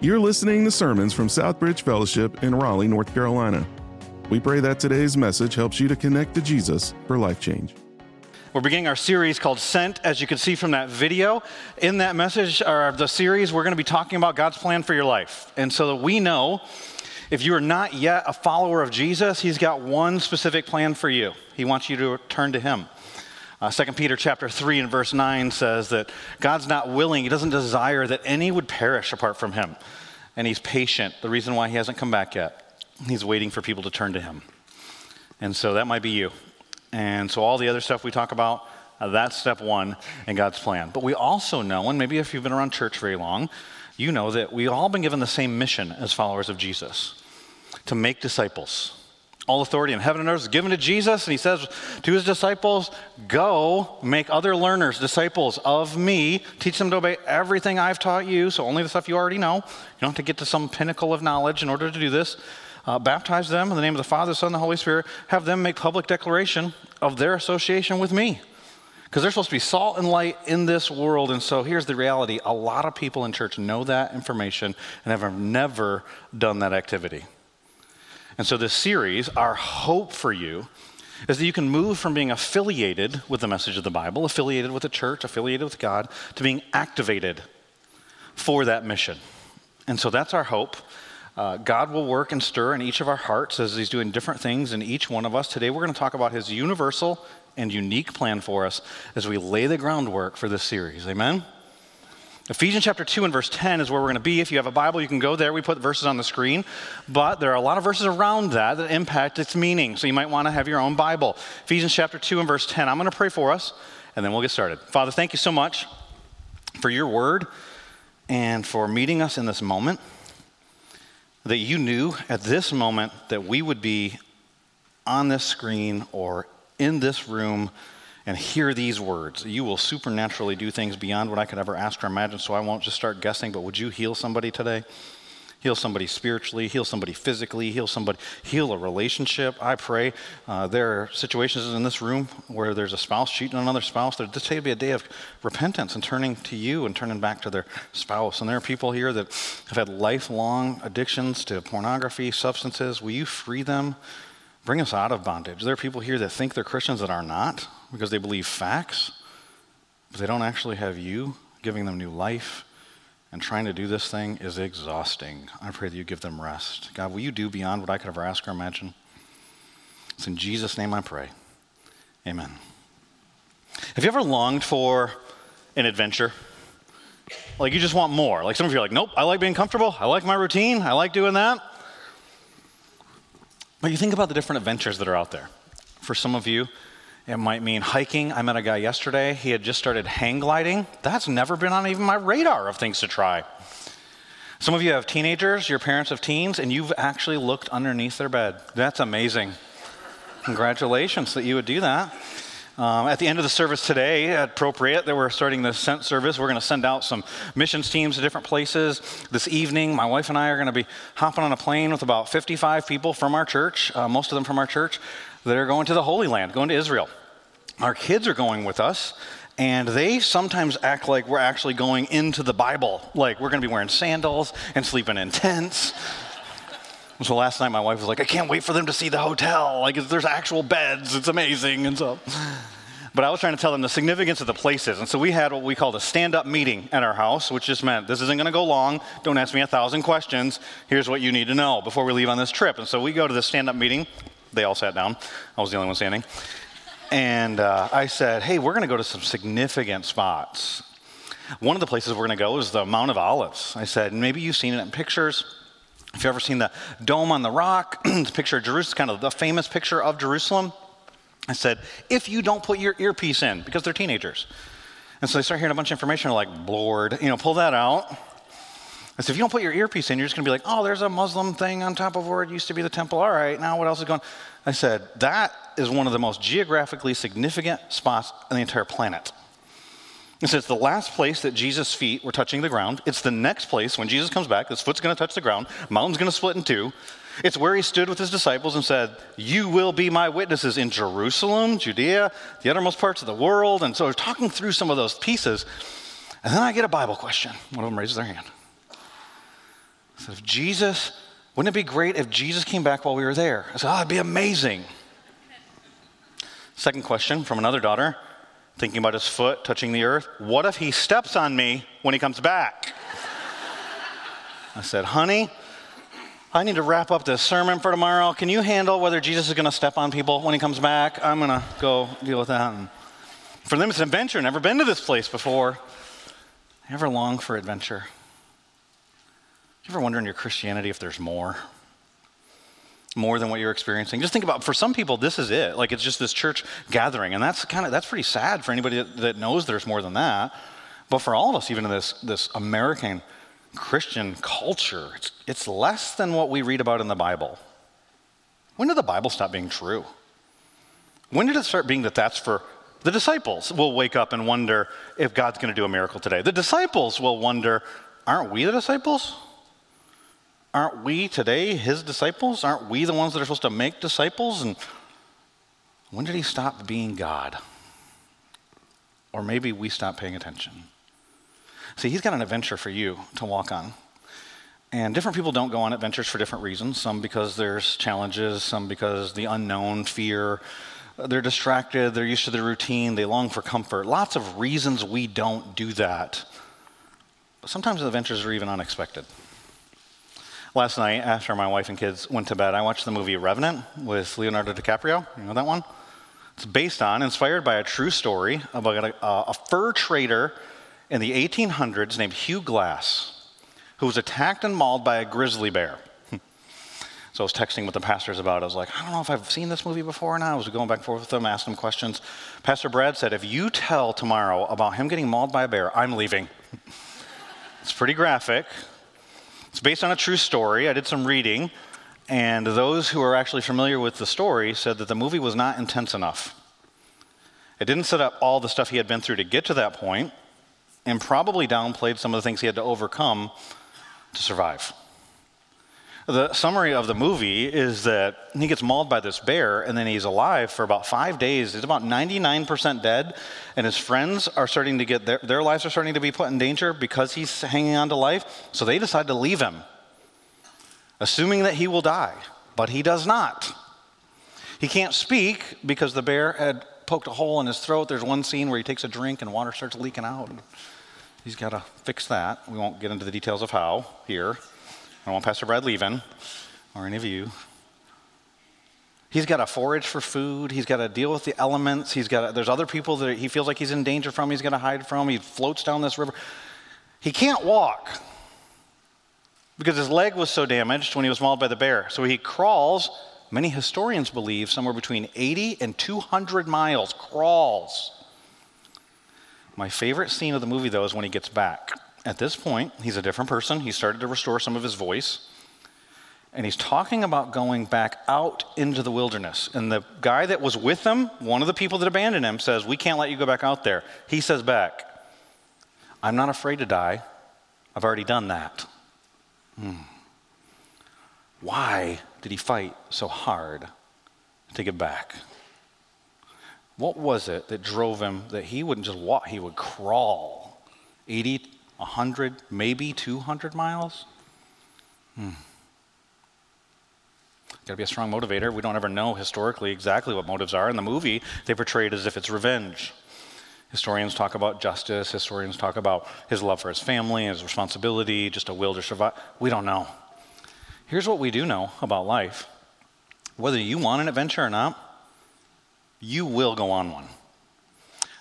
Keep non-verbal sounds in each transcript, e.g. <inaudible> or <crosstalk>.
You're listening to sermons from Southbridge Fellowship in Raleigh, North Carolina. We pray that today's message helps you to connect to Jesus for life change. We're beginning our series called Sent, as you can see from that video. In that message, or the series, we're going to be talking about God's plan for your life. And so that we know if you are not yet a follower of Jesus, He's got one specific plan for you. He wants you to turn to Him. Uh, 2 Peter chapter 3 and verse 9 says that God's not willing, He doesn't desire that any would perish apart from Him. And He's patient. The reason why He hasn't come back yet, He's waiting for people to turn to Him. And so that might be you. And so all the other stuff we talk about, uh, that's step one in God's plan. But we also know, and maybe if you've been around church very long, you know that we've all been given the same mission as followers of Jesus to make disciples. All authority in heaven and earth is given to Jesus, and he says to his disciples, Go make other learners, disciples of me. Teach them to obey everything I've taught you, so only the stuff you already know. You don't have to get to some pinnacle of knowledge in order to do this. Uh, baptize them in the name of the Father, the Son, and the Holy Spirit. Have them make public declaration of their association with me. Because they're supposed to be salt and light in this world. And so here's the reality a lot of people in church know that information and have never done that activity. And so, this series, our hope for you is that you can move from being affiliated with the message of the Bible, affiliated with the church, affiliated with God, to being activated for that mission. And so, that's our hope. Uh, God will work and stir in each of our hearts as He's doing different things in each one of us. Today, we're going to talk about His universal and unique plan for us as we lay the groundwork for this series. Amen? Ephesians chapter 2 and verse 10 is where we're going to be. If you have a Bible, you can go there. We put verses on the screen. But there are a lot of verses around that that impact its meaning. So you might want to have your own Bible. Ephesians chapter 2 and verse 10. I'm going to pray for us, and then we'll get started. Father, thank you so much for your word and for meeting us in this moment. That you knew at this moment that we would be on this screen or in this room and hear these words. You will supernaturally do things beyond what I could ever ask or imagine, so I won't just start guessing, but would you heal somebody today? Heal somebody spiritually, heal somebody physically, heal somebody, heal a relationship. I pray. Uh, there are situations in this room where there's a spouse cheating on another spouse. There, this day would be a day of repentance and turning to you and turning back to their spouse. And there are people here that have had lifelong addictions to pornography, substances. Will you free them? Bring us out of bondage. There are people here that think they're Christians that are not because they believe facts, but they don't actually have you giving them new life. And trying to do this thing is exhausting. I pray that you give them rest. God, will you do beyond what I could ever ask or imagine? It's in Jesus' name I pray. Amen. Have you ever longed for an adventure? Like you just want more. Like some of you are like, nope, I like being comfortable. I like my routine. I like doing that. But you think about the different adventures that are out there. For some of you, it might mean hiking. I met a guy yesterday. He had just started hang gliding. That's never been on even my radar of things to try. Some of you have teenagers, your parents have teens, and you've actually looked underneath their bed. That's amazing. Congratulations that you would do that. Um, at the end of the service today, appropriate that we're starting the sent service, we're going to send out some missions teams to different places. This evening, my wife and I are going to be hopping on a plane with about 55 people from our church, uh, most of them from our church that are going to the Holy Land, going to Israel. Our kids are going with us, and they sometimes act like we're actually going into the Bible. Like we're going to be wearing sandals and sleeping in tents. So last night my wife was like, I can't wait for them to see the hotel. Like there's actual beds. It's amazing. And so, but I was trying to tell them the significance of the places. And so we had what we called a stand-up meeting at our house, which just meant this isn't going to go long. Don't ask me a thousand questions. Here's what you need to know before we leave on this trip. And so we go to this stand-up meeting. They all sat down. I was the only one standing. And uh, I said, hey, we're going to go to some significant spots. One of the places we're going to go is the Mount of Olives. I said, maybe you've seen it in pictures. If you've ever seen the dome on the rock, <clears throat> the picture of Jerusalem, kind of the famous picture of Jerusalem. I said, if you don't put your earpiece in, because they're teenagers. And so they start hearing a bunch of information, like, Lord, you know, pull that out. I said, if you don't put your earpiece in, you're just going to be like, oh, there's a Muslim thing on top of where it used to be the temple. All right, now what else is going on? I said, that is one of the most geographically significant spots on the entire planet. It says the last place that Jesus' feet were touching the ground. It's the next place when Jesus comes back, his foot's going to touch the ground, mountain's going to split in two. It's where he stood with his disciples and said, You will be my witnesses in Jerusalem, Judea, the uttermost parts of the world. And so we're talking through some of those pieces. And then I get a Bible question. One of them raises their hand. I said, if Jesus, wouldn't it be great if Jesus came back while we were there? I said, oh, it'd be amazing. Second question from another daughter, thinking about his foot touching the earth. What if he steps on me when he comes back? I said, honey, I need to wrap up this sermon for tomorrow. Can you handle whether Jesus is going to step on people when he comes back? I'm going to go deal with that. And for them, it's an adventure. Never been to this place before. Ever long for adventure? You ever wonder in your Christianity if there's more? More than what you're experiencing? Just think about for some people, this is it. Like it's just this church gathering, and that's kind of that's pretty sad for anybody that, that knows there's more than that. But for all of us, even in this this American Christian culture, it's, it's less than what we read about in the Bible. When did the Bible stop being true? When did it start being that that's for the disciples? Will wake up and wonder if God's going to do a miracle today. The disciples will wonder, aren't we the disciples? Aren't we today his disciples? Aren't we the ones that are supposed to make disciples? And when did he stop being God? Or maybe we stopped paying attention. See, he's got an adventure for you to walk on. And different people don't go on adventures for different reasons. Some because there's challenges, some because the unknown, fear. They're distracted, they're used to the routine, they long for comfort. Lots of reasons we don't do that. But sometimes the adventures are even unexpected. Last night, after my wife and kids went to bed, I watched the movie Revenant with Leonardo DiCaprio. You know that one? It's based on, inspired by a true story about a, a fur trader in the 1800s named Hugh Glass, who was attacked and mauled by a grizzly bear. <laughs> So I was texting with the pastors about it. I was like, I don't know if I've seen this movie before or not. I was going back and forth with them, asking them questions. Pastor Brad said, if you tell tomorrow about him getting mauled by a bear, I'm leaving. <laughs> it's pretty graphic. It's based on a true story. I did some reading, and those who are actually familiar with the story said that the movie was not intense enough. It didn't set up all the stuff he had been through to get to that point, and probably downplayed some of the things he had to overcome to survive. The summary of the movie is that he gets mauled by this bear, and then he's alive for about five days. He's about 99% dead, and his friends are starting to get their, their lives are starting to be put in danger because he's hanging on to life. So they decide to leave him, assuming that he will die, but he does not. He can't speak because the bear had poked a hole in his throat. There's one scene where he takes a drink and water starts leaking out. He's got to fix that. We won't get into the details of how here. I don't want Pastor Brad leaving or any of you. He's got to forage for food. He's got to deal with the elements. He's got to, there's other people that he feels like he's in danger from. He's going to hide from. He floats down this river. He can't walk because his leg was so damaged when he was mauled by the bear. So he crawls. Many historians believe somewhere between 80 and 200 miles. Crawls. My favorite scene of the movie, though, is when he gets back. At this point, he's a different person. He started to restore some of his voice. And he's talking about going back out into the wilderness. And the guy that was with him, one of the people that abandoned him, says, We can't let you go back out there. He says back, I'm not afraid to die. I've already done that. Hmm. Why did he fight so hard to get back? What was it that drove him that he wouldn't just walk, he would crawl 80, 100, maybe 200 miles? Hmm. Got to be a strong motivator. We don't ever know historically exactly what motives are. In the movie, they portray it as if it's revenge. Historians talk about justice. Historians talk about his love for his family, his responsibility, just a will to survive. We don't know. Here's what we do know about life whether you want an adventure or not, you will go on one.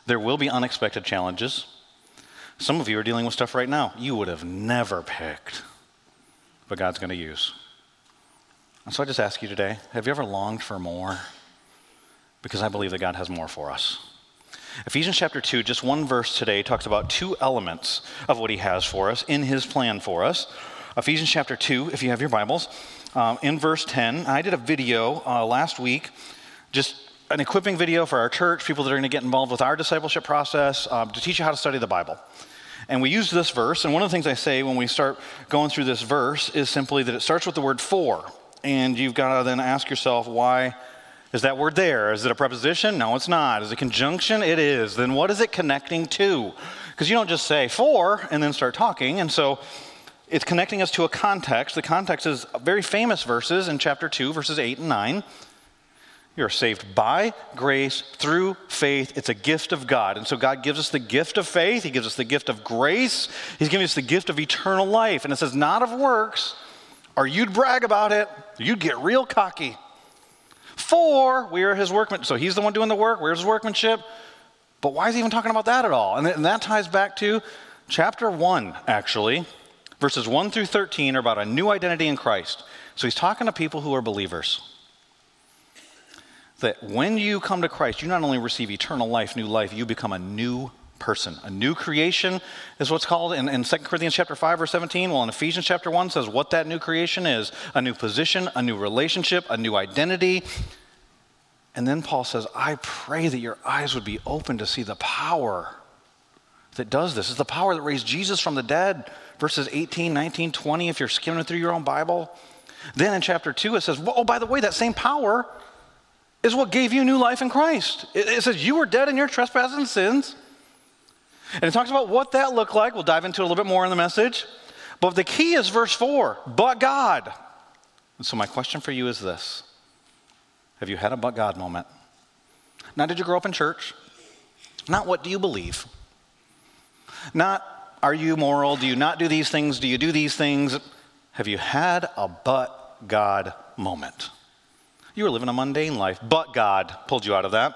There will be unexpected challenges. Some of you are dealing with stuff right now you would have never picked, but God's going to use. And so I just ask you today have you ever longed for more? Because I believe that God has more for us. Ephesians chapter 2, just one verse today, talks about two elements of what he has for us in his plan for us. Ephesians chapter 2, if you have your Bibles, um, in verse 10, I did a video uh, last week just an equipping video for our church, people that are going to get involved with our discipleship process, um, to teach you how to study the Bible. And we use this verse, and one of the things I say when we start going through this verse is simply that it starts with the word for. And you've got to then ask yourself, why is that word there? Is it a preposition? No, it's not. Is it a conjunction? It is. Then what is it connecting to? Because you don't just say for and then start talking. And so it's connecting us to a context. The context is very famous verses in chapter 2, verses 8 and 9. You're saved by grace through faith. It's a gift of God. And so God gives us the gift of faith. He gives us the gift of grace. He's giving us the gift of eternal life. And it says, not of works, or you'd brag about it. You'd get real cocky. For we are his workmanship. So he's the one doing the work. Where's his workmanship? But why is he even talking about that at all? And, and that ties back to chapter 1, actually. Verses 1 through 13 are about a new identity in Christ. So he's talking to people who are believers. That when you come to Christ, you not only receive eternal life, new life, you become a new person. A new creation is what's called in, in 2 Corinthians chapter 5, verse 17. Well, in Ephesians chapter 1 says what that new creation is a new position, a new relationship, a new identity. And then Paul says, I pray that your eyes would be open to see the power that does this. It's the power that raised Jesus from the dead. Verses 18, 19, 20, if you're skimming through your own Bible. Then in chapter 2, it says, Oh, by the way, that same power is what gave you new life in Christ. It, it says, You were dead in your trespasses and sins. And it talks about what that looked like. We'll dive into it a little bit more in the message. But the key is verse 4 but God. And so, my question for you is this Have you had a but God moment? Not did you grow up in church? Not what do you believe? Not are you moral? Do you not do these things? Do you do these things? Have you had a but God moment? You were living a mundane life, but God pulled you out of that.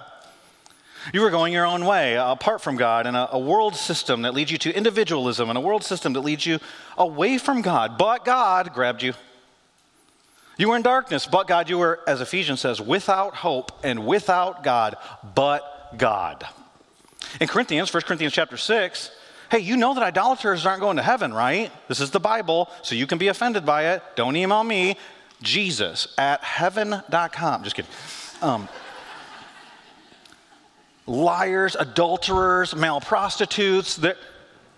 You were going your own way, apart from God, in a, a, world system that leads you to individualism and a world system that leads you away from God. But God grabbed you. You were in darkness, but God, you were, as Ephesians says, without hope and without God, but God. In Corinthians, 1 Corinthians chapter 6, hey, you know that idolaters aren't going to heaven, right? This is the Bible, so you can be offended by it. Don't email me, Jesus at heaven.com. Just kidding. Um, liars, adulterers, male prostitutes,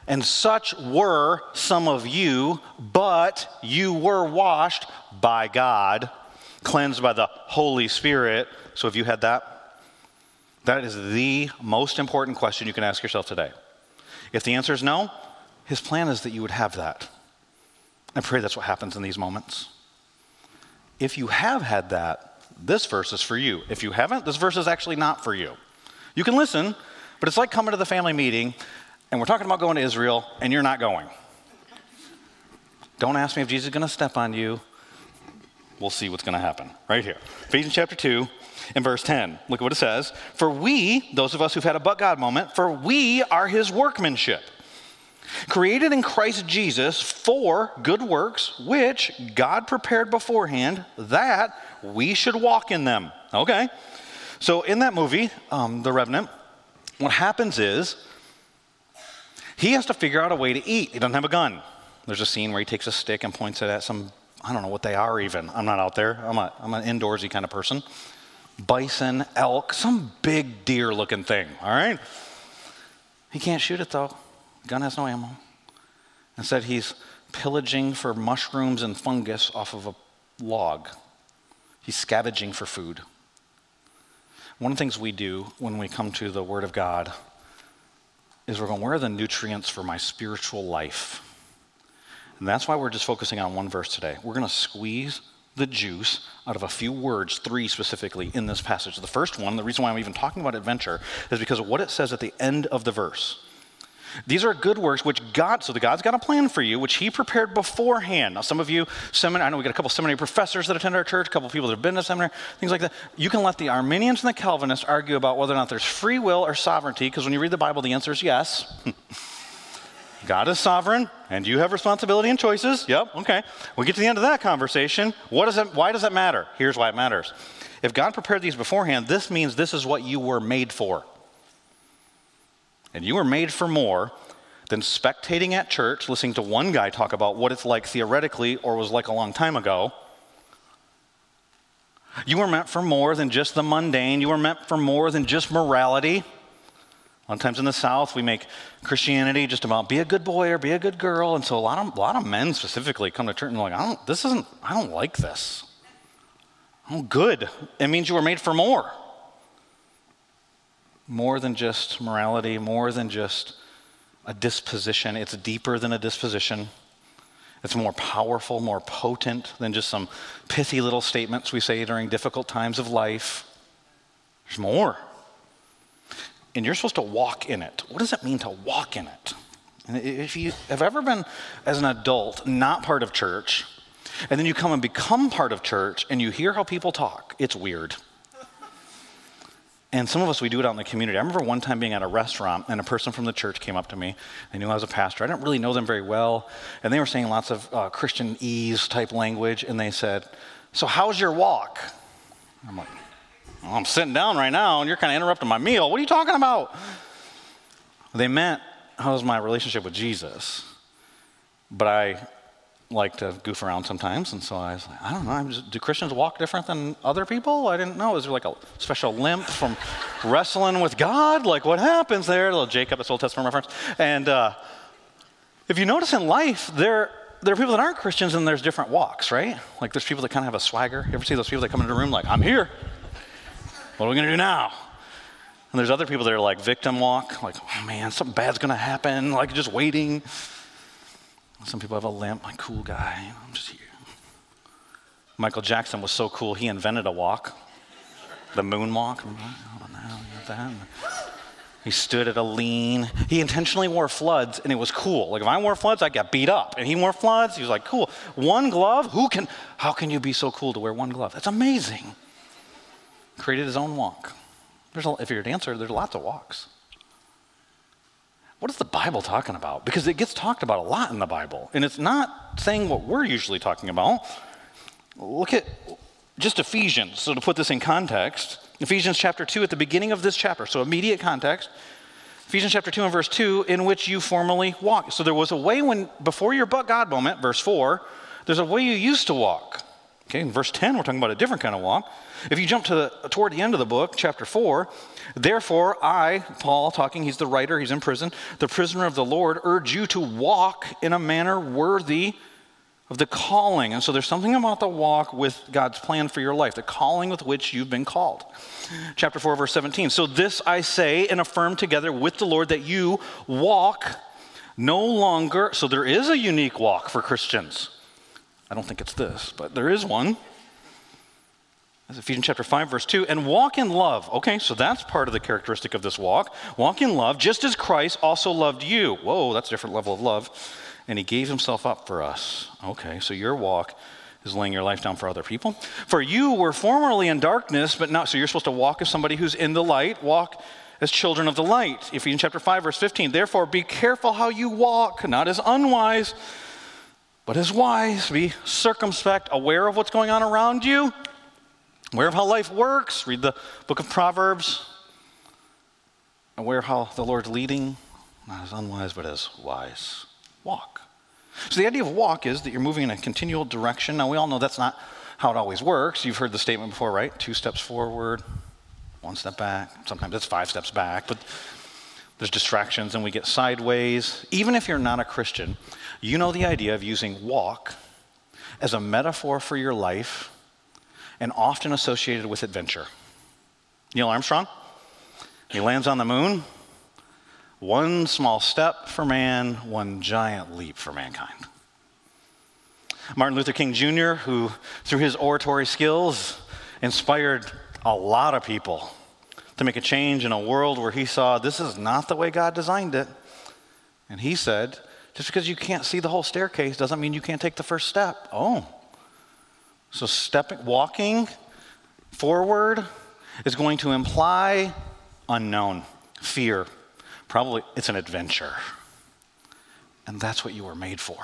and such were some of you, but you were washed by God, cleansed by the Holy Spirit. So, if you had that, that is the most important question you can ask yourself today. If the answer is no, his plan is that you would have that. I pray that's what happens in these moments. If you have had that, this verse is for you. If you haven't, this verse is actually not for you. You can listen, but it's like coming to the family meeting and we're talking about going to Israel and you're not going. Don't ask me if Jesus is going to step on you. We'll see what's going to happen right here. Ephesians chapter 2 and verse 10. Look at what it says. For we, those of us who've had a but God moment, for we are his workmanship, created in Christ Jesus for good works, which God prepared beforehand that we should walk in them. Okay. So in that movie, um, The Revenant, what happens is he has to figure out a way to eat. He doesn't have a gun. There's a scene where he takes a stick and points it at some, I don't know what they are even. I'm not out there. I'm, a, I'm an indoorsy kind of person. Bison, elk, some big deer looking thing, all right? He can't shoot it though. Gun has no ammo. Instead, he's pillaging for mushrooms and fungus off of a log. He's scavenging for food. One of the things we do when we come to the Word of God is we're going, where are the nutrients for my spiritual life? And that's why we're just focusing on one verse today. We're going to squeeze the juice out of a few words, three specifically, in this passage. The first one, the reason why I'm even talking about adventure, is because of what it says at the end of the verse. These are good works which God, so the God's got a plan for you, which He prepared beforehand. Now, some of you, seminary, I know we got a couple seminary professors that attend our church, a couple people that have been to seminary, things like that. You can let the Arminians and the Calvinists argue about whether or not there's free will or sovereignty, because when you read the Bible, the answer is yes. <laughs> God is sovereign, and you have responsibility and choices. Yep, okay. We get to the end of that conversation. What does that, why does that matter? Here's why it matters. If God prepared these beforehand, this means this is what you were made for. And you were made for more than spectating at church, listening to one guy talk about what it's like theoretically or was like a long time ago. You were meant for more than just the mundane. You were meant for more than just morality. A lot of times in the South, we make Christianity just about be a good boy or be a good girl. And so a lot of, a lot of men specifically come to church and they're like, I don't, this isn't, I don't like this. Oh, good. It means you were made for more more than just morality, more than just a disposition. It's deeper than a disposition. It's more powerful, more potent than just some pithy little statements we say during difficult times of life. There's more. And you're supposed to walk in it. What does it mean to walk in it? And if you have ever been, as an adult, not part of church, and then you come and become part of church and you hear how people talk, it's weird. And some of us, we do it out in the community. I remember one time being at a restaurant, and a person from the church came up to me. They knew I was a pastor. I didn't really know them very well. And they were saying lots of uh, Christianese type language. And they said, So, how's your walk? I'm like, well, I'm sitting down right now, and you're kind of interrupting my meal. What are you talking about? They meant, How's my relationship with Jesus? But I like to goof around sometimes, and so I was like, I don't know, just, do Christians walk different than other people? I didn't know. Is there like a special limp from <laughs> wrestling with God? Like, what happens there? A little Jacob, this Old Testament reference. And uh, if you notice in life, there, there are people that aren't Christians and there's different walks, right? Like, there's people that kind of have a swagger. You ever see those people that come into a room like, I'm here. What are we going to do now? And there's other people that are like victim walk, like, oh man, something bad's going to happen, like just waiting. Some people have a limp, like, cool guy. I'm just here. Michael Jackson was so cool, he invented a walk, the moonwalk. Oh, that? He stood at a lean. He intentionally wore floods, and it was cool. Like if I wore floods, I got beat up. And he wore floods. He was like, "Cool, one glove. Who can? How can you be so cool to wear one glove? That's amazing." Created his own walk. There's a, if you're a dancer, there's lots of walks. What is the Bible talking about? Because it gets talked about a lot in the Bible, and it's not saying what we're usually talking about. Look at just Ephesians. So, to put this in context, Ephesians chapter 2, at the beginning of this chapter, so immediate context, Ephesians chapter 2 and verse 2, in which you formerly walked. So, there was a way when, before your but God moment, verse 4, there's a way you used to walk. Okay, in verse 10, we're talking about a different kind of walk. If you jump to the, toward the end of the book, chapter 4, therefore I, Paul talking, he's the writer, he's in prison, the prisoner of the Lord, urge you to walk in a manner worthy of the calling. And so there's something about the walk with God's plan for your life, the calling with which you've been called. Chapter 4, verse 17. So this I say and affirm together with the Lord that you walk no longer. So there is a unique walk for Christians. I don't think it's this, but there is one. That's Ephesians chapter 5, verse 2. And walk in love. Okay, so that's part of the characteristic of this walk. Walk in love, just as Christ also loved you. Whoa, that's a different level of love. And he gave himself up for us. Okay, so your walk is laying your life down for other people. For you were formerly in darkness, but now, so you're supposed to walk as somebody who's in the light. Walk as children of the light. Ephesians chapter 5, verse 15. Therefore, be careful how you walk, not as unwise, but as wise. Be circumspect, aware of what's going on around you aware of how life works. Read the book of Proverbs. Aware of how the Lord's leading, not as unwise, but as wise. Walk. So the idea of walk is that you're moving in a continual direction. Now, we all know that's not how it always works. You've heard the statement before, right? Two steps forward, one step back. Sometimes it's five steps back, but there's distractions and we get sideways. Even if you're not a Christian, you know the idea of using walk as a metaphor for your life and often associated with adventure. Neil Armstrong, he lands on the moon. One small step for man, one giant leap for mankind. Martin Luther King Jr., who through his oratory skills inspired a lot of people to make a change in a world where he saw this is not the way God designed it. And he said, just because you can't see the whole staircase doesn't mean you can't take the first step. Oh, so, stepping, walking forward is going to imply unknown, fear. Probably it's an adventure. And that's what you were made for.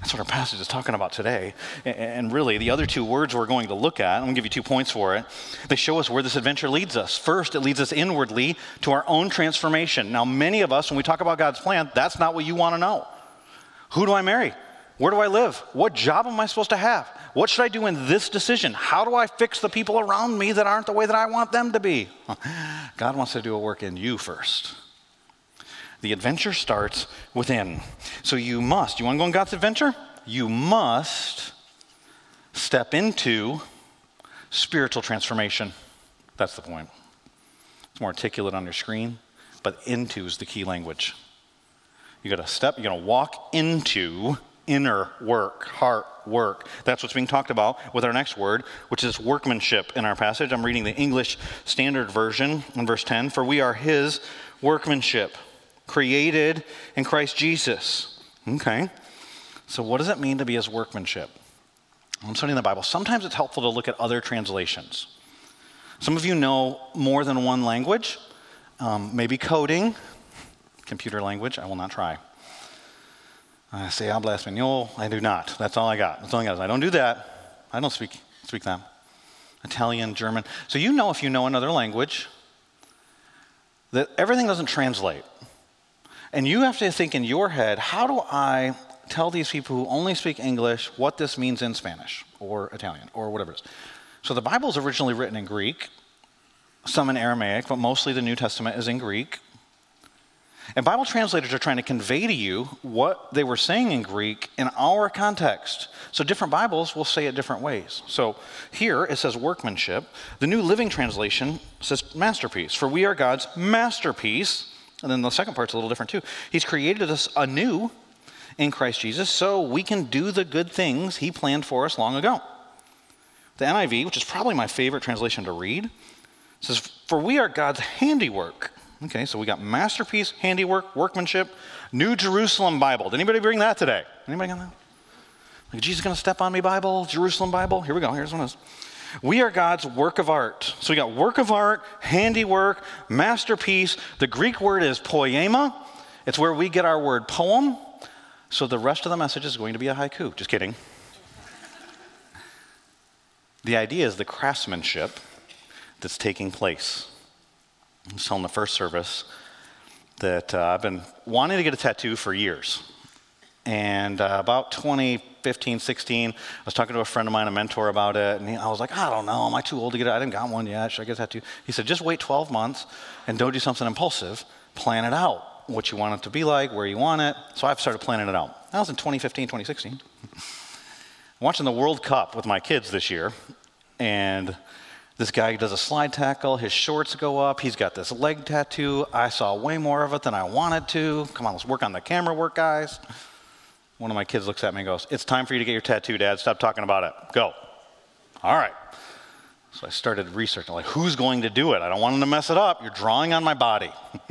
That's what our passage is talking about today. And really, the other two words we're going to look at, I'm going to give you two points for it. They show us where this adventure leads us. First, it leads us inwardly to our own transformation. Now, many of us, when we talk about God's plan, that's not what you want to know. Who do I marry? Where do I live? What job am I supposed to have? What should I do in this decision? How do I fix the people around me that aren't the way that I want them to be? <laughs> God wants to do a work in you first. The adventure starts within. So you must, you want to go on God's adventure? You must step into spiritual transformation. That's the point. It's more articulate on your screen, but into is the key language. You got to step, you're going to walk into inner work, heart work. That's what's being talked about with our next word, which is workmanship in our passage. I'm reading the English Standard Version in verse 10 For we are his workmanship, created in Christ Jesus. Okay. So, what does it mean to be his workmanship? I'm studying the Bible. Sometimes it's helpful to look at other translations. Some of you know more than one language, um, maybe coding, computer language. I will not try. I say habla español. I do not. That's all I got. That's all I got. I don't do that. I don't speak speak that. Italian, German. So you know if you know another language that everything doesn't translate. And you have to think in your head, how do I tell these people who only speak English what this means in Spanish or Italian or whatever it is? So the Bible is originally written in Greek, some in Aramaic, but mostly the New Testament is in Greek. And Bible translators are trying to convey to you what they were saying in Greek in our context. So different Bibles will say it different ways. So here it says workmanship. The New Living Translation says masterpiece, for we are God's masterpiece. And then the second part's a little different too. He's created us anew in Christ Jesus so we can do the good things he planned for us long ago. The NIV, which is probably my favorite translation to read, says, For we are God's handiwork Okay, so we got masterpiece, handiwork, workmanship, New Jerusalem Bible. Did anybody bring that today? Anybody got that? Like, Jesus going to step on me Bible, Jerusalem Bible? Here we go. Here's one of those. We are God's work of art. So we got work of art, handiwork, masterpiece. The Greek word is poema. It's where we get our word poem. So the rest of the message is going to be a haiku. Just kidding. the idea is the craftsmanship that's taking place. I was telling the first service that uh, I've been wanting to get a tattoo for years. And uh, about 2015, 16, I was talking to a friend of mine, a mentor, about it. And he, I was like, I don't know. Am I too old to get it? I didn't got one yet. Should I get a tattoo? He said, just wait 12 months and don't do something impulsive. Plan it out. What you want it to be like, where you want it. So I've started planning it out. That was in 2015, 2016. watching the World Cup with my kids this year. And this guy does a slide tackle, his shorts go up, he's got this leg tattoo. I saw way more of it than I wanted to. Come on, let's work on the camera work, guys. One of my kids looks at me and goes, It's time for you to get your tattoo, Dad. Stop talking about it. Go. All right. So I started researching, like, who's going to do it? I don't want him to mess it up. You're drawing on my body. <laughs>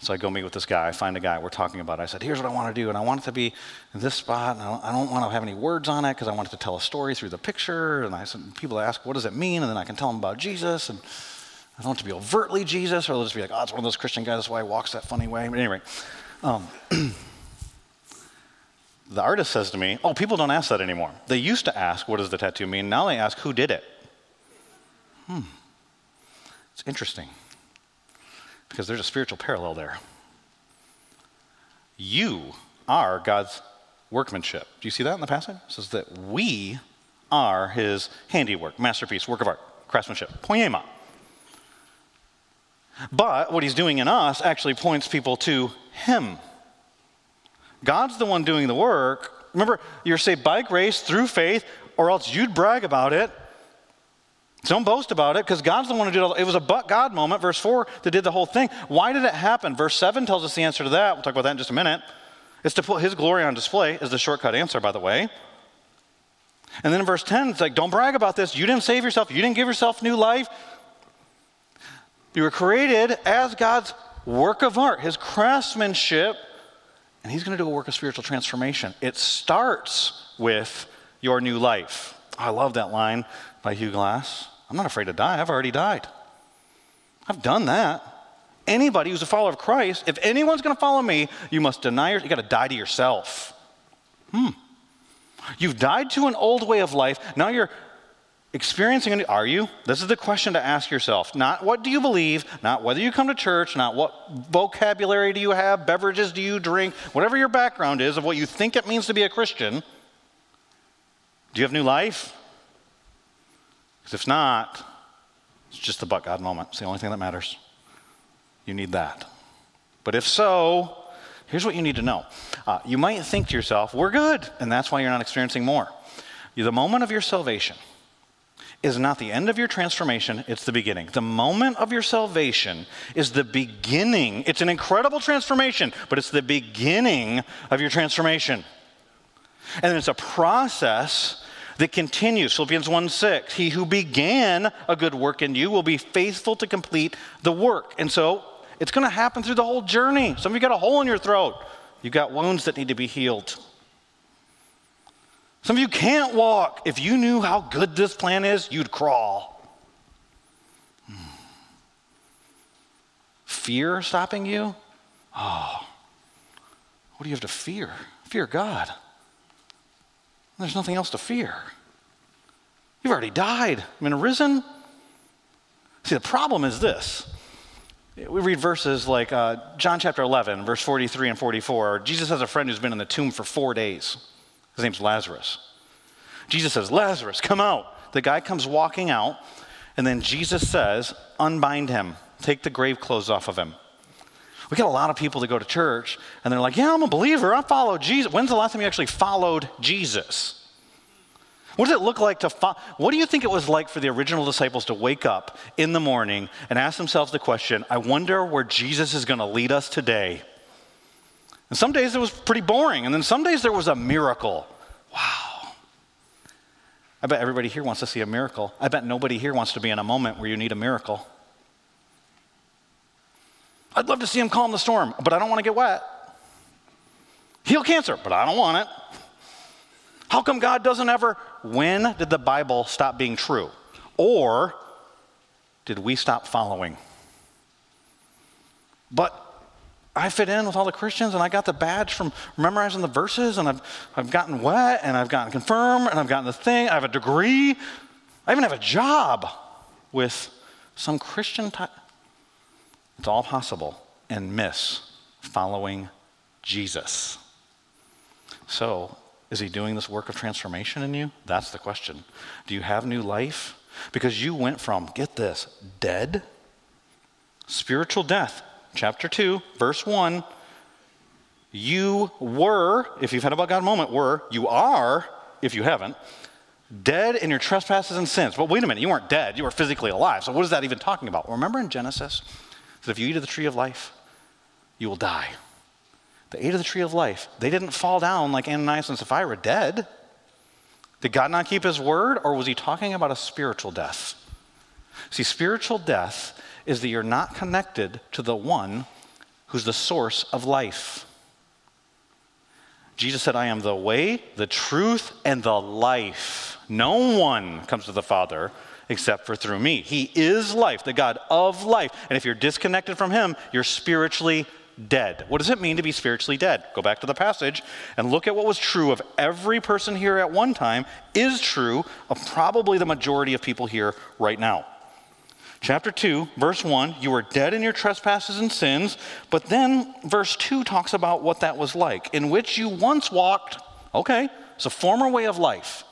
So I go meet with this guy. I find a guy. We're talking about it. I said, here's what I want to do. And I want it to be in this spot. And I don't, want to have any words on it because I want it to tell a story through the picture. And I said, people ask, what does it mean? And then I can tell them about Jesus. And I don't want to be overtly Jesus, or they'll just be like, oh, it's one of those Christian guys. That's why he walks that funny way. But anyway, um, <clears throat> the artist says to me, oh, people don't ask that anymore. They used to ask, what does the tattoo mean? Now they ask, who did it? Hmm. It's interesting because there's a spiritual parallel there. You are God's workmanship. Do you see that in the passage? It says that we are his handiwork, masterpiece, work of art, craftsmanship, poema. But what he's doing in us actually points people to him. God's the one doing the work. Remember, you're saved by grace through faith, or else you'd brag about it. Don't boast about it because God's the one who did it. It was a but God moment, verse 4, that did the whole thing. Why did it happen? Verse 7 tells us the answer to that. We'll talk about that in just a minute. It's to put his glory on display, is the shortcut answer, by the way. And then in verse 10, it's like, don't brag about this. You didn't save yourself, you didn't give yourself new life. You were created as God's work of art, his craftsmanship, and he's going to do a work of spiritual transformation. It starts with your new life. I love that line by Hugh Glass. I'm not afraid to die. I've already died. I've done that. Anybody who's a follower of Christ, if anyone's going to follow me, you must deny your, you got to die to yourself. Hmm. You've died to an old way of life. Now you're experiencing a are you? This is the question to ask yourself. Not what do you believe, not whether you come to church, not what vocabulary do you have, beverages do you drink, whatever your background is of what you think it means to be a Christian. Do you have new life? Because if not, it's just the but God moment. It's the only thing that matters. You need that. But if so, here's what you need to know. Uh, you might think to yourself, we're good, and that's why you're not experiencing more. The moment of your salvation is not the end of your transformation, it's the beginning. The moment of your salvation is the beginning. It's an incredible transformation, but it's the beginning of your transformation. And it's a process that continues. Philippians 1 6. He who began a good work in you will be faithful to complete the work. And so it's going to happen through the whole journey. Some of you got a hole in your throat, you've got wounds that need to be healed. Some of you can't walk. If you knew how good this plan is, you'd crawl. Hmm. Fear stopping you? Oh, what do you have to fear? Fear God. There's nothing else to fear. You've already died. Mean, risen. See, the problem is this. We read verses like uh, John chapter 11, verse 43 and 44. Jesus has a friend who's been in the tomb for four days. His name's Lazarus. Jesus says, Lazarus, come out. The guy comes walking out, and then Jesus says, Unbind him, take the grave clothes off of him. We get a lot of people that go to church and they're like, Yeah, I'm a believer. I follow Jesus. When's the last time you actually followed Jesus? What does it look like to follow? What do you think it was like for the original disciples to wake up in the morning and ask themselves the question, I wonder where Jesus is going to lead us today? And some days it was pretty boring, and then some days there was a miracle. Wow. I bet everybody here wants to see a miracle. I bet nobody here wants to be in a moment where you need a miracle. I'd love to see him calm the storm, but I don't want to get wet. Heal cancer, but I don't want it. How come God doesn't ever? When did the Bible stop being true? Or did we stop following? But I fit in with all the Christians and I got the badge from memorizing the verses and I've, I've gotten wet and I've gotten confirmed and I've gotten the thing. I have a degree. I even have a job with some Christian type. It's all possible and miss following Jesus. So, is he doing this work of transformation in you? That's the question. Do you have new life? Because you went from, get this, dead, spiritual death, chapter 2, verse 1. You were, if you've had about God a moment, were, you are, if you haven't, dead in your trespasses and sins. But wait a minute, you weren't dead, you were physically alive. So what is that even talking about? Remember in Genesis? that if you eat of the tree of life, you will die. They ate of the tree of life. They didn't fall down like Ananias and Sapphira dead. Did God not keep his word, or was he talking about a spiritual death? See, spiritual death is that you're not connected to the one who's the source of life. Jesus said, I am the way, the truth, and the life. No one comes to the Father except for through me. He is life, the God of life. And if you're disconnected from Him, you're spiritually dead. What does it mean to be spiritually dead? Go back to the passage and look at what was true of every person here at one time, is true of probably the majority of people here right now. Chapter 2, verse 1, you were dead in your trespasses and sins, but then verse 2 talks about what that was like, in which you once walked, okay, it's a former way of life.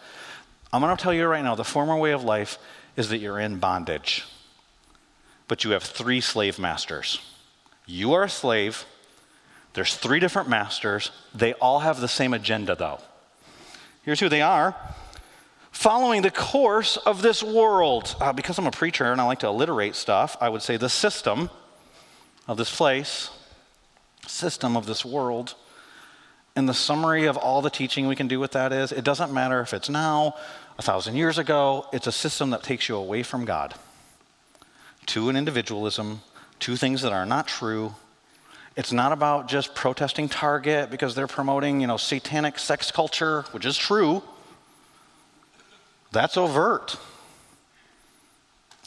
I'm going to tell you right now the former way of life is that you're in bondage. But you have three slave masters. You are a slave. There's three different masters. They all have the same agenda, though. Here's who they are following the course of this world. Uh, because I'm a preacher and I like to alliterate stuff, I would say the system of this place, system of this world. And the summary of all the teaching we can do with that is it doesn't matter if it's now a thousand years ago. It's a system that takes you away from God to an individualism, to things that are not true. It's not about just protesting Target because they're promoting, you know, satanic sex culture, which is true. That's overt.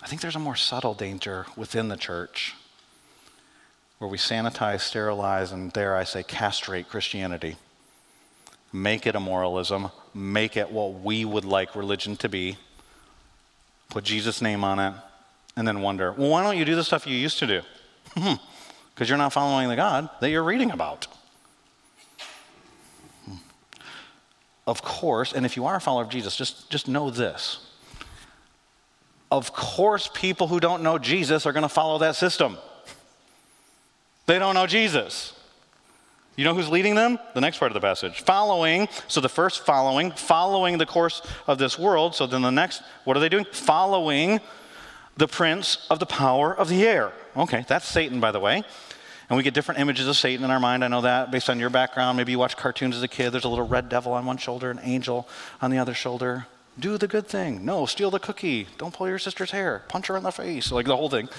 I think there's a more subtle danger within the church where we sanitize, sterilize, and dare I say, castrate Christianity make it a moralism, make it what we would like religion to be, put Jesus' name on it, and then wonder, well, why don't you do the stuff you used to do? <laughs> Because you're not following the God that you're reading about. Hmm. Of course, and if you are a follower of Jesus, just, just know this. Of course, people who don't know Jesus are going to follow that system. They don't know Jesus. You know who's leading them? The next part of the passage. Following, so the first following, following the course of this world. So then the next, what are they doing? Following the prince of the power of the air. Okay, that's Satan, by the way. And we get different images of Satan in our mind. I know that based on your background. Maybe you watch cartoons as a kid. There's a little red devil on one shoulder, an angel on the other shoulder. Do the good thing. No, steal the cookie. Don't pull your sister's hair. Punch her in the face. Like the whole thing.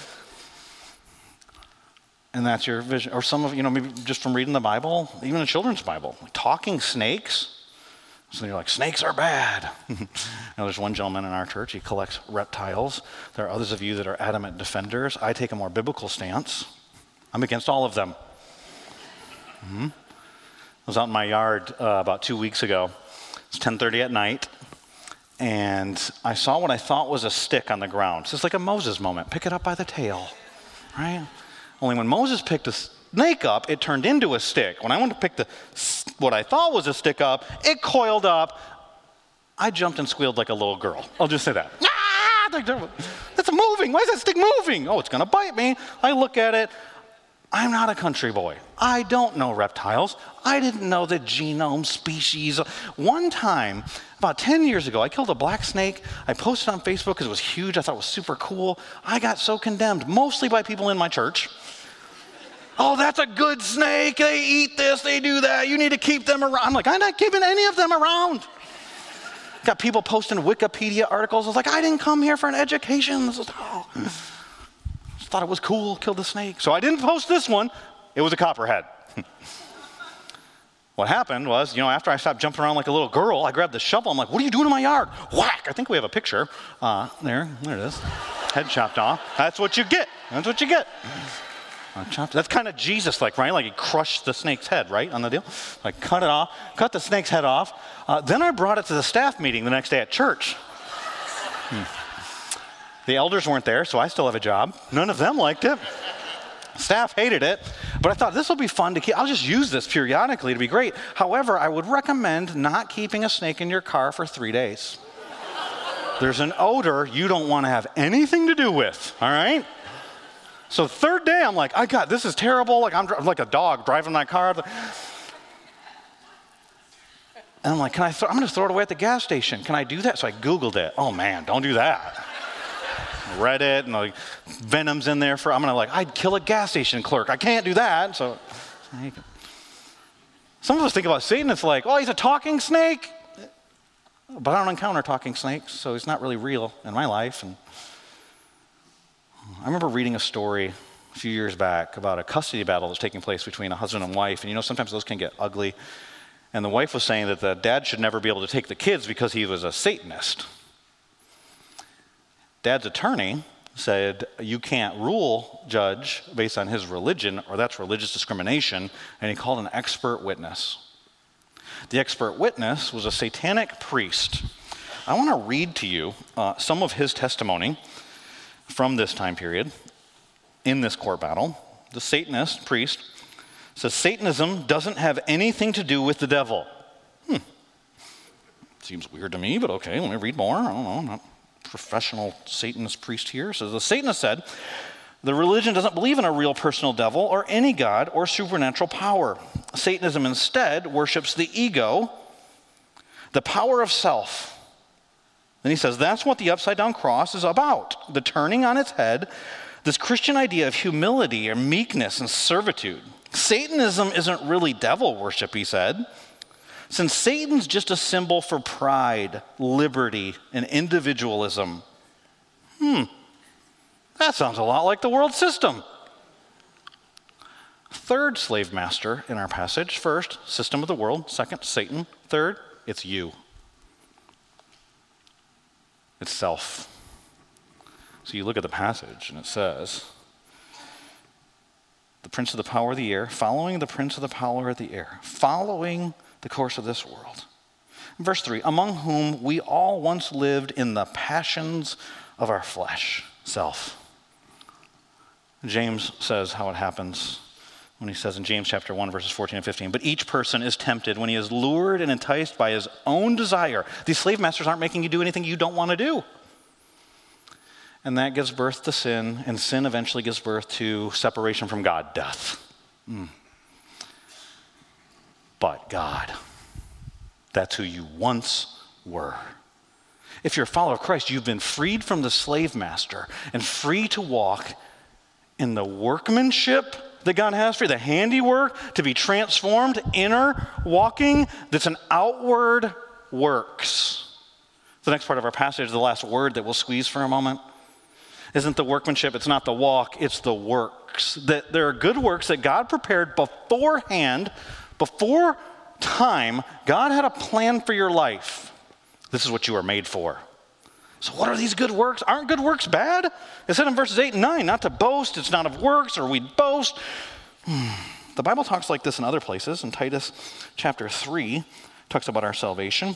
And that's your vision. Or some of, you know, maybe just from reading the Bible, even a children's Bible, talking snakes. So you're like, snakes are bad. <laughs> now, there's one gentleman in our church, he collects reptiles. There are others of you that are adamant defenders. I take a more biblical stance. I'm against all of them. Mm-hmm. I was out in my yard uh, about two weeks ago. It's 10:30 at night, and I saw what I thought was a stick on the ground. So It's like a Moses moment. Pick it up by the tail, right? Only when Moses picked a snake up, it turned into a stick. When I went to pick the what I thought was a stick up, it coiled up. I jumped and squealed like a little girl. I'll just say that. Ah! That's moving. Why is that stick moving? Oh, it's to bite me. I look at it. I'm not a country boy. I don't know reptiles. I didn't know the genome, species. One time, about 10 years ago, I killed a black snake. I posted on Facebook because it was huge. I thought it was super cool. I got so condemned, mostly by people in my church. Oh, that's a good snake. They eat this, they do that. You need to keep them around. I'm like, I'm not keeping any of them around. Got people posting Wikipedia articles. I was like, I didn't come here for an education. This is, oh thought it was cool, killed the snake. So I didn't post this one. It was a copperhead. <laughs> what happened was, you know, after I stopped jumping around like a little girl, I grabbed the shovel. I'm like, what are you doing in my yard? Whack! I think we have a picture. Uh, there, there it is. Head chopped off. That's what you get. That's what you get. Chopped, that's kind of Jesus like, right? Like he crushed the snake's head, right? On the deal. Like cut it off, cut the snake's head off. Uh, then I brought it to the staff meeting the next day at church. Hmm. The elders weren't there, so I still have a job. None of them liked it. Staff hated it, but I thought this will be fun to keep. I'll just use this periodically to be great. However, I would recommend not keeping a snake in your car for three days. There's an odor you don't want to have anything to do with, all right? So third day, I'm like, I got this is terrible. Like I'm, I'm like a dog driving my car. And I'm like, can I? Th- I'm going to throw it away at the gas station. Can I do that? So I Googled it. Oh man, don't do that read it, and like venom's in there for. I'm gonna like, I'd kill a gas station clerk. I can't do that. So, some of us think about Satan. It's like, oh, he's a talking snake, but I don't encounter talking snakes, so he's not really real in my life. And I remember reading a story a few years back about a custody battle that's taking place between a husband and wife, and you know sometimes those can get ugly. And the wife was saying that the dad should never be able to take the kids because he was a Satanist. Dad's attorney said, You can't rule judge based on his religion, or that's religious discrimination, and he called an expert witness. The expert witness was a satanic priest. I want to read to you uh, some of his testimony from this time period in this court battle. The Satanist priest says Satanism doesn't have anything to do with the devil. Hmm. Seems weird to me, but okay, let me read more. I don't know. Professional Satanist priest here. So the Satanist said, the religion doesn't believe in a real personal devil or any god or supernatural power. Satanism instead worships the ego, the power of self. Then he says that's what the upside down cross is about the turning on its head, this Christian idea of humility or meekness and servitude. Satanism isn't really devil worship, he said. Since Satan's just a symbol for pride, liberty, and individualism, hmm, that sounds a lot like the world system. Third slave master in our passage first, system of the world. Second, Satan. Third, it's you. It's self. So you look at the passage and it says, the prince of the power of the air, following the prince of the power of the air, following the course of this world. Verse 3 Among whom we all once lived in the passions of our flesh, self. James says how it happens when he says in James chapter 1, verses 14 and 15, but each person is tempted when he is lured and enticed by his own desire. These slave masters aren't making you do anything you don't want to do. And that gives birth to sin, and sin eventually gives birth to separation from God, death. Mm but God. That's who you once were. If you're a follower of Christ, you've been freed from the slave master and free to walk in the workmanship that God has for you, the handiwork to be transformed, inner walking, that's an outward works. The next part of our passage, the last word that we'll squeeze for a moment, isn't the workmanship, it's not the walk, it's the works. That there are good works that God prepared beforehand, before time. God had a plan for your life. This is what you are made for. So, what are these good works? Aren't good works bad? It said in verses 8 and 9, not to boast, it's not of works, or we'd boast. Hmm. The Bible talks like this in other places. In Titus chapter 3, talks about our salvation.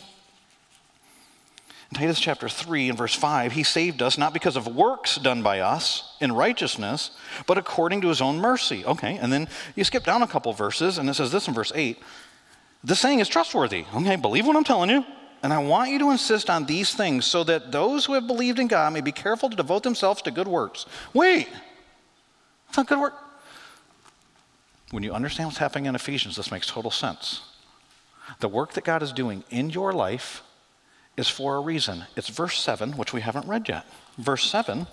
In Titus chapter 3 and verse 5, he saved us not because of works done by us in righteousness, but according to his own mercy. Okay, and then you skip down a couple verses, and it says this in verse 8. This saying is trustworthy. Okay, believe what I'm telling you. And I want you to insist on these things so that those who have believed in God may be careful to devote themselves to good works. Wait, that's not good work. When you understand what's happening in Ephesians, this makes total sense. The work that God is doing in your life is for a reason. It's verse 7, which we haven't read yet. Verse 7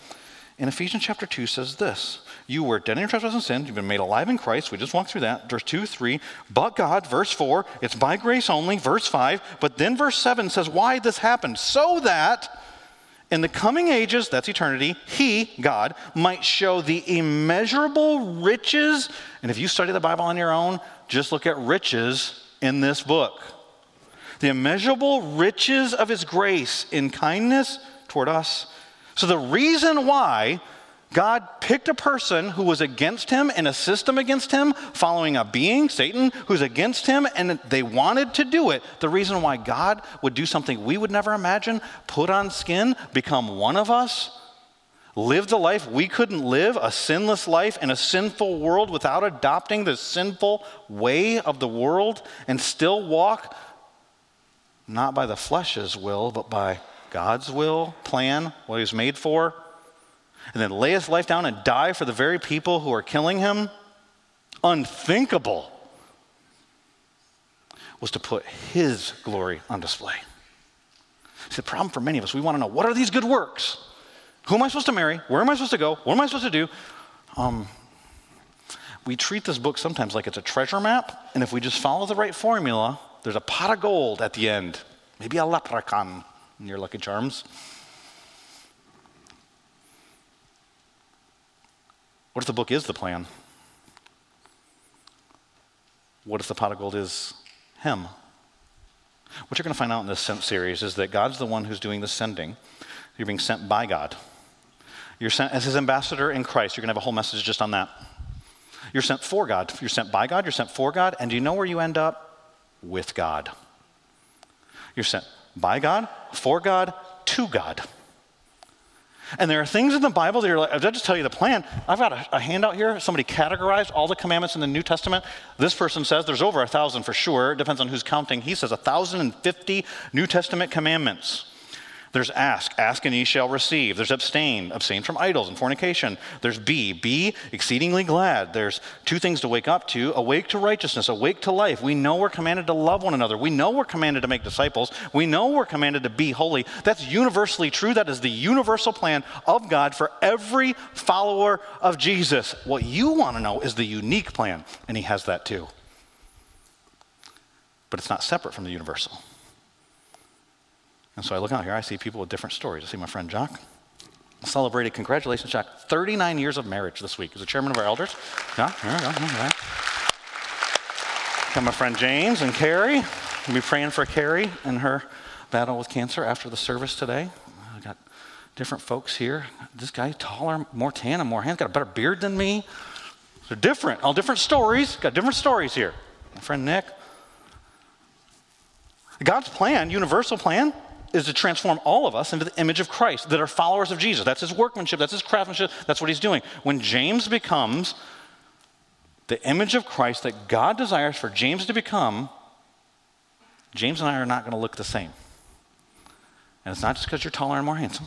in Ephesians chapter 2 says this You were dead in your trespasses and sins, you've been made alive in Christ. We just walked through that. Verse 2, 3. But God, verse 4, it's by grace only. Verse 5. But then verse 7 says why this happened. So that in the coming ages, that's eternity, He, God, might show the immeasurable riches. And if you study the Bible on your own, just look at riches in this book. The immeasurable riches of His grace in kindness toward us so the reason why God picked a person who was against him and a system against him, following a being, Satan, who's against him, and they wanted to do it. The reason why God would do something we would never imagine, put on skin, become one of us, live the life we couldn't live, a sinless life in a sinful world without adopting the sinful way of the world, and still walk not by the flesh's will, but by God's will, plan, what he was made for, and then lay his life down and die for the very people who are killing him? Unthinkable was to put his glory on display. See, the problem for many of us, we want to know what are these good works? Who am I supposed to marry? Where am I supposed to go? What am I supposed to do? Um, we treat this book sometimes like it's a treasure map, and if we just follow the right formula, there's a pot of gold at the end, maybe a leprechaun in your Lucky Charms. What if the book is the plan? What if the pot of gold is Him? What you're going to find out in this sent series is that God's the one who's doing the sending. You're being sent by God. You're sent as His ambassador in Christ. You're going to have a whole message just on that. You're sent for God. You're sent by God. You're sent for God. And do you know where you end up? With God. You're sent by God, for God, to God. And there are things in the Bible that you're like, I'll just tell you the plan. I've got a, a, handout here. Somebody categorized all the commandments in the New Testament. This person says there's over a thousand for sure. It depends on who's counting. He says a thousand and fifty New Testament commandments. There's ask, ask and ye shall receive. There's abstain, abstain from idols and fornication. There's be, be exceedingly glad. There's two things to wake up to awake to righteousness, awake to life. We know we're commanded to love one another. We know we're commanded to make disciples. We know we're commanded to be holy. That's universally true. That is the universal plan of God for every follower of Jesus. What you want to know is the unique plan, and He has that too. But it's not separate from the universal. And so I look out here, I see people with different stories. I see my friend Jock. Celebrated, congratulations, Jock. 39 years of marriage this week He's the chairman of our elders. Yeah, there we go. Got my friend James and Carrie. We'll be praying for Carrie and her battle with cancer after the service today. I got different folks here. This guy taller, more tan, and more hands, got a better beard than me. They're different, all different stories. Got different stories here. My friend Nick. God's plan, universal plan, is to transform all of us into the image of Christ that are followers of Jesus. That's his workmanship, that's his craftsmanship, that's what he's doing. When James becomes the image of Christ that God desires for James to become, James and I are not going to look the same. And it's not just because you're taller and more handsome.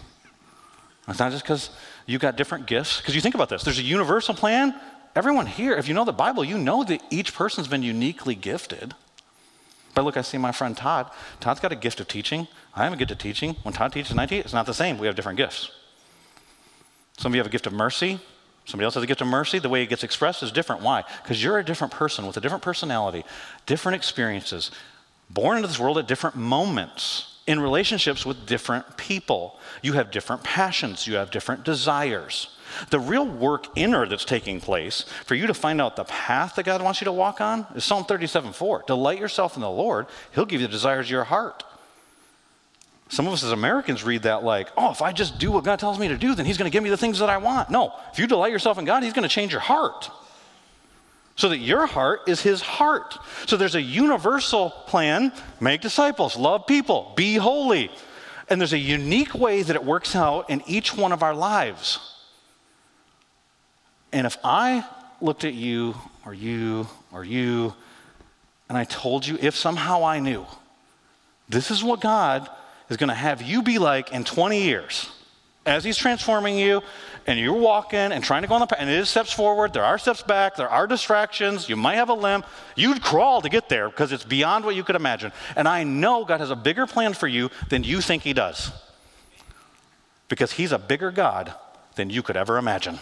It's not just because you've got different gifts. Because you think about this there's a universal plan. Everyone here, if you know the Bible, you know that each person's been uniquely gifted. But look, I see my friend Todd. Todd's got a gift of teaching. I have a gift of teaching. When Todd teaches and I teach, it's not the same. We have different gifts. Some of you have a gift of mercy. Somebody else has a gift of mercy. The way it gets expressed is different. Why? Because you're a different person with a different personality, different experiences, born into this world at different moments, in relationships with different people. You have different passions, you have different desires. The real work inner that's taking place for you to find out the path that God wants you to walk on is Psalm 37 4. Delight yourself in the Lord, He'll give you the desires of your heart. Some of us as Americans read that like, oh, if I just do what God tells me to do, then He's going to give me the things that I want. No, if you delight yourself in God, He's going to change your heart. So that your heart is His heart. So there's a universal plan make disciples, love people, be holy. And there's a unique way that it works out in each one of our lives. And if I looked at you or you or you and I told you, if somehow I knew, this is what God is going to have you be like in 20 years. As he's transforming you and you're walking and trying to go on the path and it is steps forward there are steps back there are distractions you might have a limp you'd crawl to get there because it's beyond what you could imagine. And i know god has a bigger plan for you than you think he does. Because he's a bigger god than you could ever imagine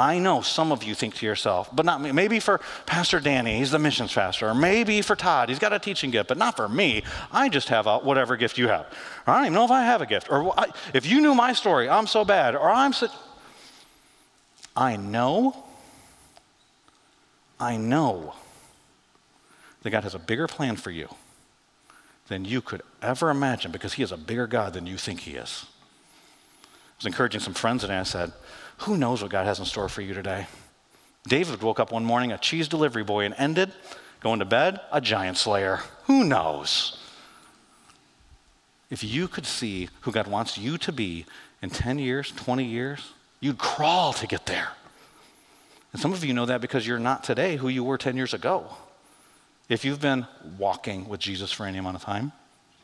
I know some of you think to yourself, but not me. Maybe for Pastor Danny, he's the missions pastor, or maybe for Todd, he's got a teaching gift, but not for me. I just have a, whatever gift you have. Or I don't even know if I have a gift. Or I, if you knew my story, I'm so bad, or I'm such. I know, I know that God has a bigger plan for you than you could ever imagine because He is a bigger God than you think He is. I was encouraging some friends and I said, who knows what God has in store for you today? David woke up one morning a cheese delivery boy and ended going to bed a giant slayer. Who knows? If you could see who God wants you to be in 10 years, 20 years, you'd crawl to get there. And some of you know that because you're not today who you were 10 years ago. If you've been walking with Jesus for any amount of time,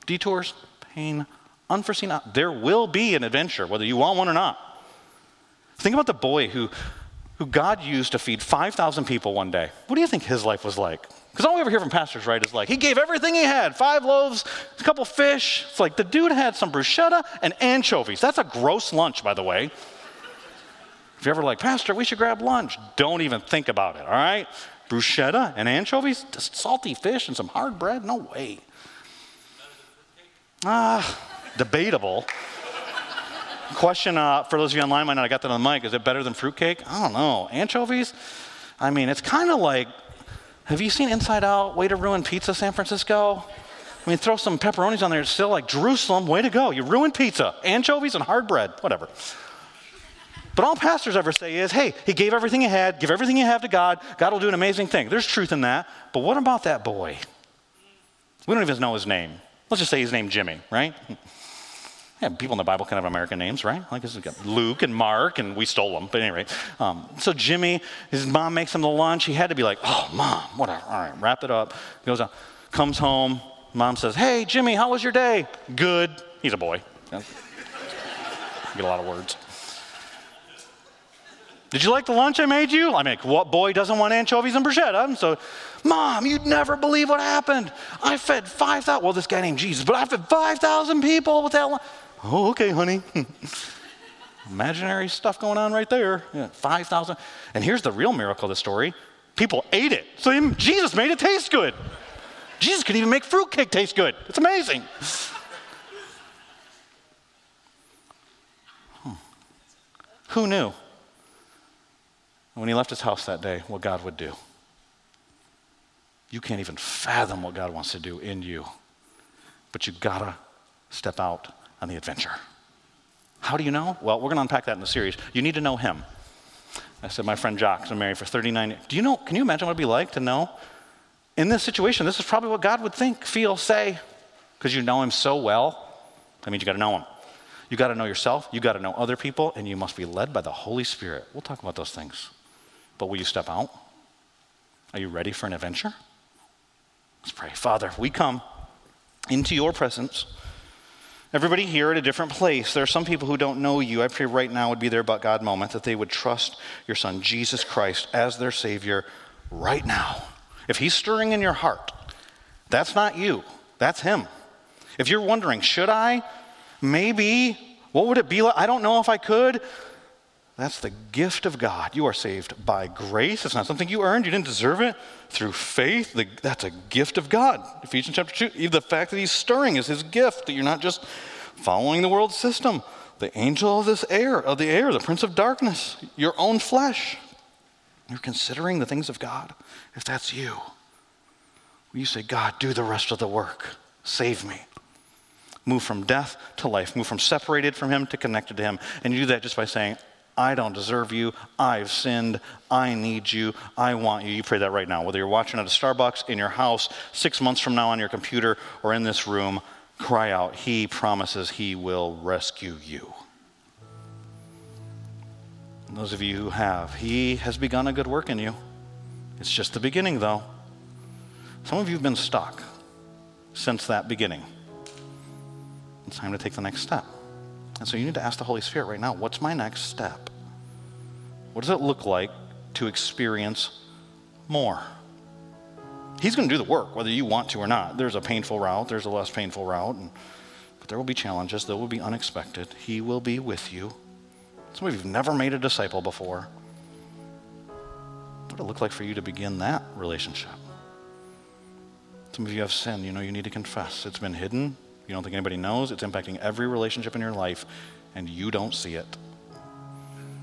detours, pain, unforeseen, uh, there will be an adventure, whether you want one or not. Think about the boy who, who God used to feed 5,000 people one day. What do you think his life was like? Because all we ever hear from pastors, right, is like, he gave everything he had five loaves, a couple fish. It's like the dude had some bruschetta and anchovies. That's a gross lunch, by the way. If you're ever like, Pastor, we should grab lunch, don't even think about it, all right? Bruschetta and anchovies, just salty fish and some hard bread? No way. Ah, debatable. Question uh, for those of you online might not have got that on the mic. Is it better than fruitcake? I don't know. Anchovies? I mean, it's kind of like have you seen Inside Out, Way to Ruin Pizza, San Francisco? I mean, throw some pepperonis on there. It's still like Jerusalem, way to go. You ruined pizza, anchovies, and hard bread, whatever. But all pastors ever say is, hey, he gave everything he had, give everything you have to God. God will do an amazing thing. There's truth in that. But what about that boy? We don't even know his name. Let's just say his name Jimmy, right? Yeah, people in the Bible can have American names, right? Like this got Luke and Mark, and we stole them. But anyway, um, so Jimmy, his mom makes him the lunch. He had to be like, "Oh, mom, whatever. All right, wrap it up." He Goes out, comes home. Mom says, "Hey, Jimmy, how was your day?" Good. He's a boy. Yeah. Get a lot of words. Did you like the lunch I made you? I mean, what boy doesn't want anchovies and bruschetta? So, Mom, you'd never believe what happened. I fed 5,000, well, this guy named Jesus, but I fed 5,000 people with that lunch. Oh, okay, honey. <laughs> Imaginary stuff going on right there. Yeah, 5,000. And here's the real miracle of the story people ate it. So even Jesus made it taste good. Jesus could even make fruitcake taste good. It's amazing. Hmm. Who knew when he left his house that day what God would do? You can't even fathom what God wants to do in you, but you gotta step out on the adventure. How do you know? Well, we're going to unpack that in the series. You need to know him. I said, my friend Jock's been married for 39 years. Do you know, can you imagine what it'd be like to know? In this situation, this is probably what God would think, feel, say, because you know him so well. That means you got to know him. You got to know yourself, you got to know other people, and you must be led by the Holy Spirit. We'll talk about those things. But will you step out? Are you ready for an adventure? Let's pray. Father, we come into your presence. Everybody here at a different place. There are some people who don't know you. I pray right now would be their but God moment that they would trust your son, Jesus Christ, as their Savior right now. If he's stirring in your heart, that's not you, that's him. If you're wondering, should I? Maybe. What would it be like? I don't know if I could. That's the gift of God. You are saved by grace. It's not something you earned. You didn't deserve it. Through faith, the, that's a gift of God. Ephesians chapter 2, the fact that he's stirring is his gift, that you're not just following the world system. The angel of this air, of the air, the prince of darkness, your own flesh. You're considering the things of God. If that's you, you say, God, do the rest of the work. Save me move from death to life, move from separated from Him to connected to Him. And you do that just by saying, I don't deserve you. I've sinned. I need you. I want you. You pray that right now. Whether you're watching at a Starbucks, in your house, six months from now on your computer, or in this room, cry out. He promises He will rescue you. And those of you who have, He has begun a good work in you. It's just the beginning, though. Some of you have been stuck since that beginning. It's time to take the next step. And so you need to ask the Holy Spirit right now what's my next step? What does it look like to experience more? He's going to do the work, whether you want to or not. There's a painful route, there's a less painful route, and, but there will be challenges, there will be unexpected. He will be with you. Some of you have never made a disciple before. What would it look like for you to begin that relationship? Some of you have sin, you know you need to confess. It's been hidden, you don't think anybody knows. It's impacting every relationship in your life, and you don't see it.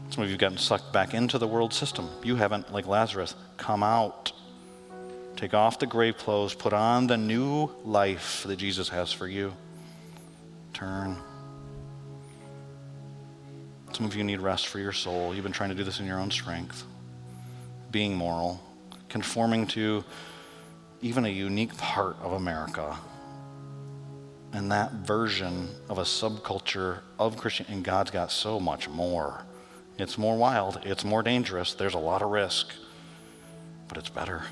Some of you have gotten sucked back into the world system. You haven't, like Lazarus, come out. Take off the grave clothes, put on the new life that Jesus has for you. Turn. Some of you need rest for your soul. You've been trying to do this in your own strength. Being moral, conforming to even a unique part of America and that version of a subculture of Christian, and God's got so much more. It's more wild, it's more dangerous, there's a lot of risk, but it's better.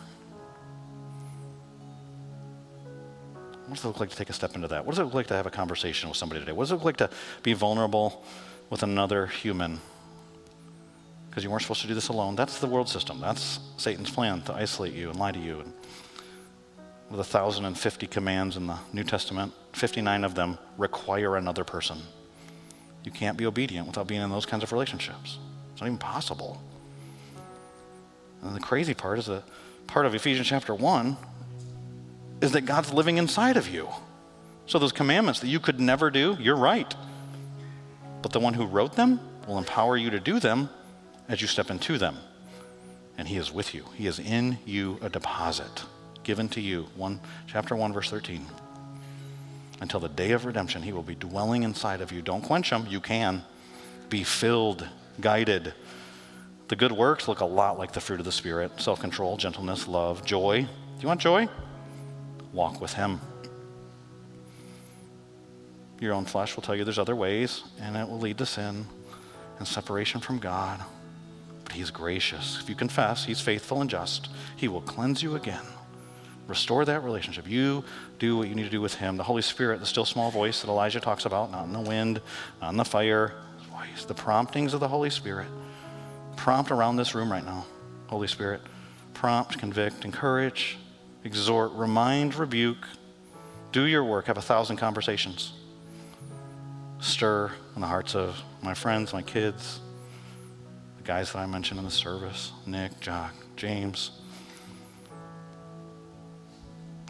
What does it look like to take a step into that? What does it look like to have a conversation with somebody today? What does it look like to be vulnerable with another human? Because you weren't supposed to do this alone. That's the world system. That's Satan's plan to isolate you and lie to you. And with 1,050 commands in the New Testament, 59 of them require another person. You can't be obedient without being in those kinds of relationships. It's not even possible. And the crazy part is that part of Ephesians chapter 1 is that God's living inside of you. So those commandments that you could never do, you're right. But the one who wrote them will empower you to do them as you step into them. And he is with you. He is in you a deposit given to you. One, chapter 1, verse 13. Until the day of redemption, he will be dwelling inside of you. Don't quench him. You can. Be filled, guided. The good works look a lot like the fruit of the Spirit self control, gentleness, love, joy. Do you want joy? Walk with him. Your own flesh will tell you there's other ways, and it will lead to sin and separation from God. But he's gracious. If you confess, He's faithful and just. He will cleanse you again. Restore that relationship. You do what you need to do with Him. The Holy Spirit, the still small voice that Elijah talks about, not in the wind, not in the fire, voice, the promptings of the Holy Spirit. Prompt around this room right now, Holy Spirit. Prompt, convict, encourage, exhort, remind, rebuke. Do your work. Have a thousand conversations. Stir in the hearts of my friends, my kids, the guys that I mentioned in the service Nick, Jock, James.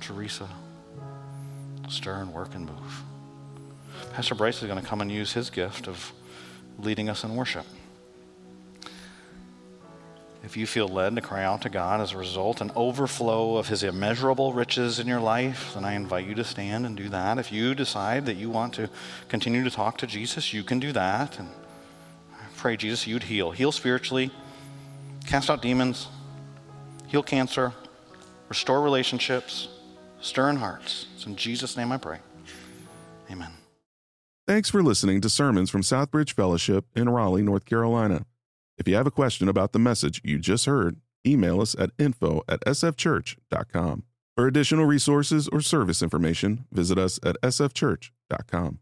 Teresa. Stir and work and move. Pastor Bryce is going to come and use his gift of leading us in worship. If you feel led to cry out to God as a result, an overflow of His immeasurable riches in your life, then I invite you to stand and do that. If you decide that you want to continue to talk to Jesus, you can do that. And I pray, Jesus, you'd heal. Heal spiritually, cast out demons, heal cancer, restore relationships, stirring hearts. It's in Jesus' name I pray. Amen. Thanks for listening to sermons from Southbridge Fellowship in Raleigh, North Carolina. If you have a question about the message you just heard, email us at info at sfchurch.com. For additional resources or service information, visit us at sfchurch.com.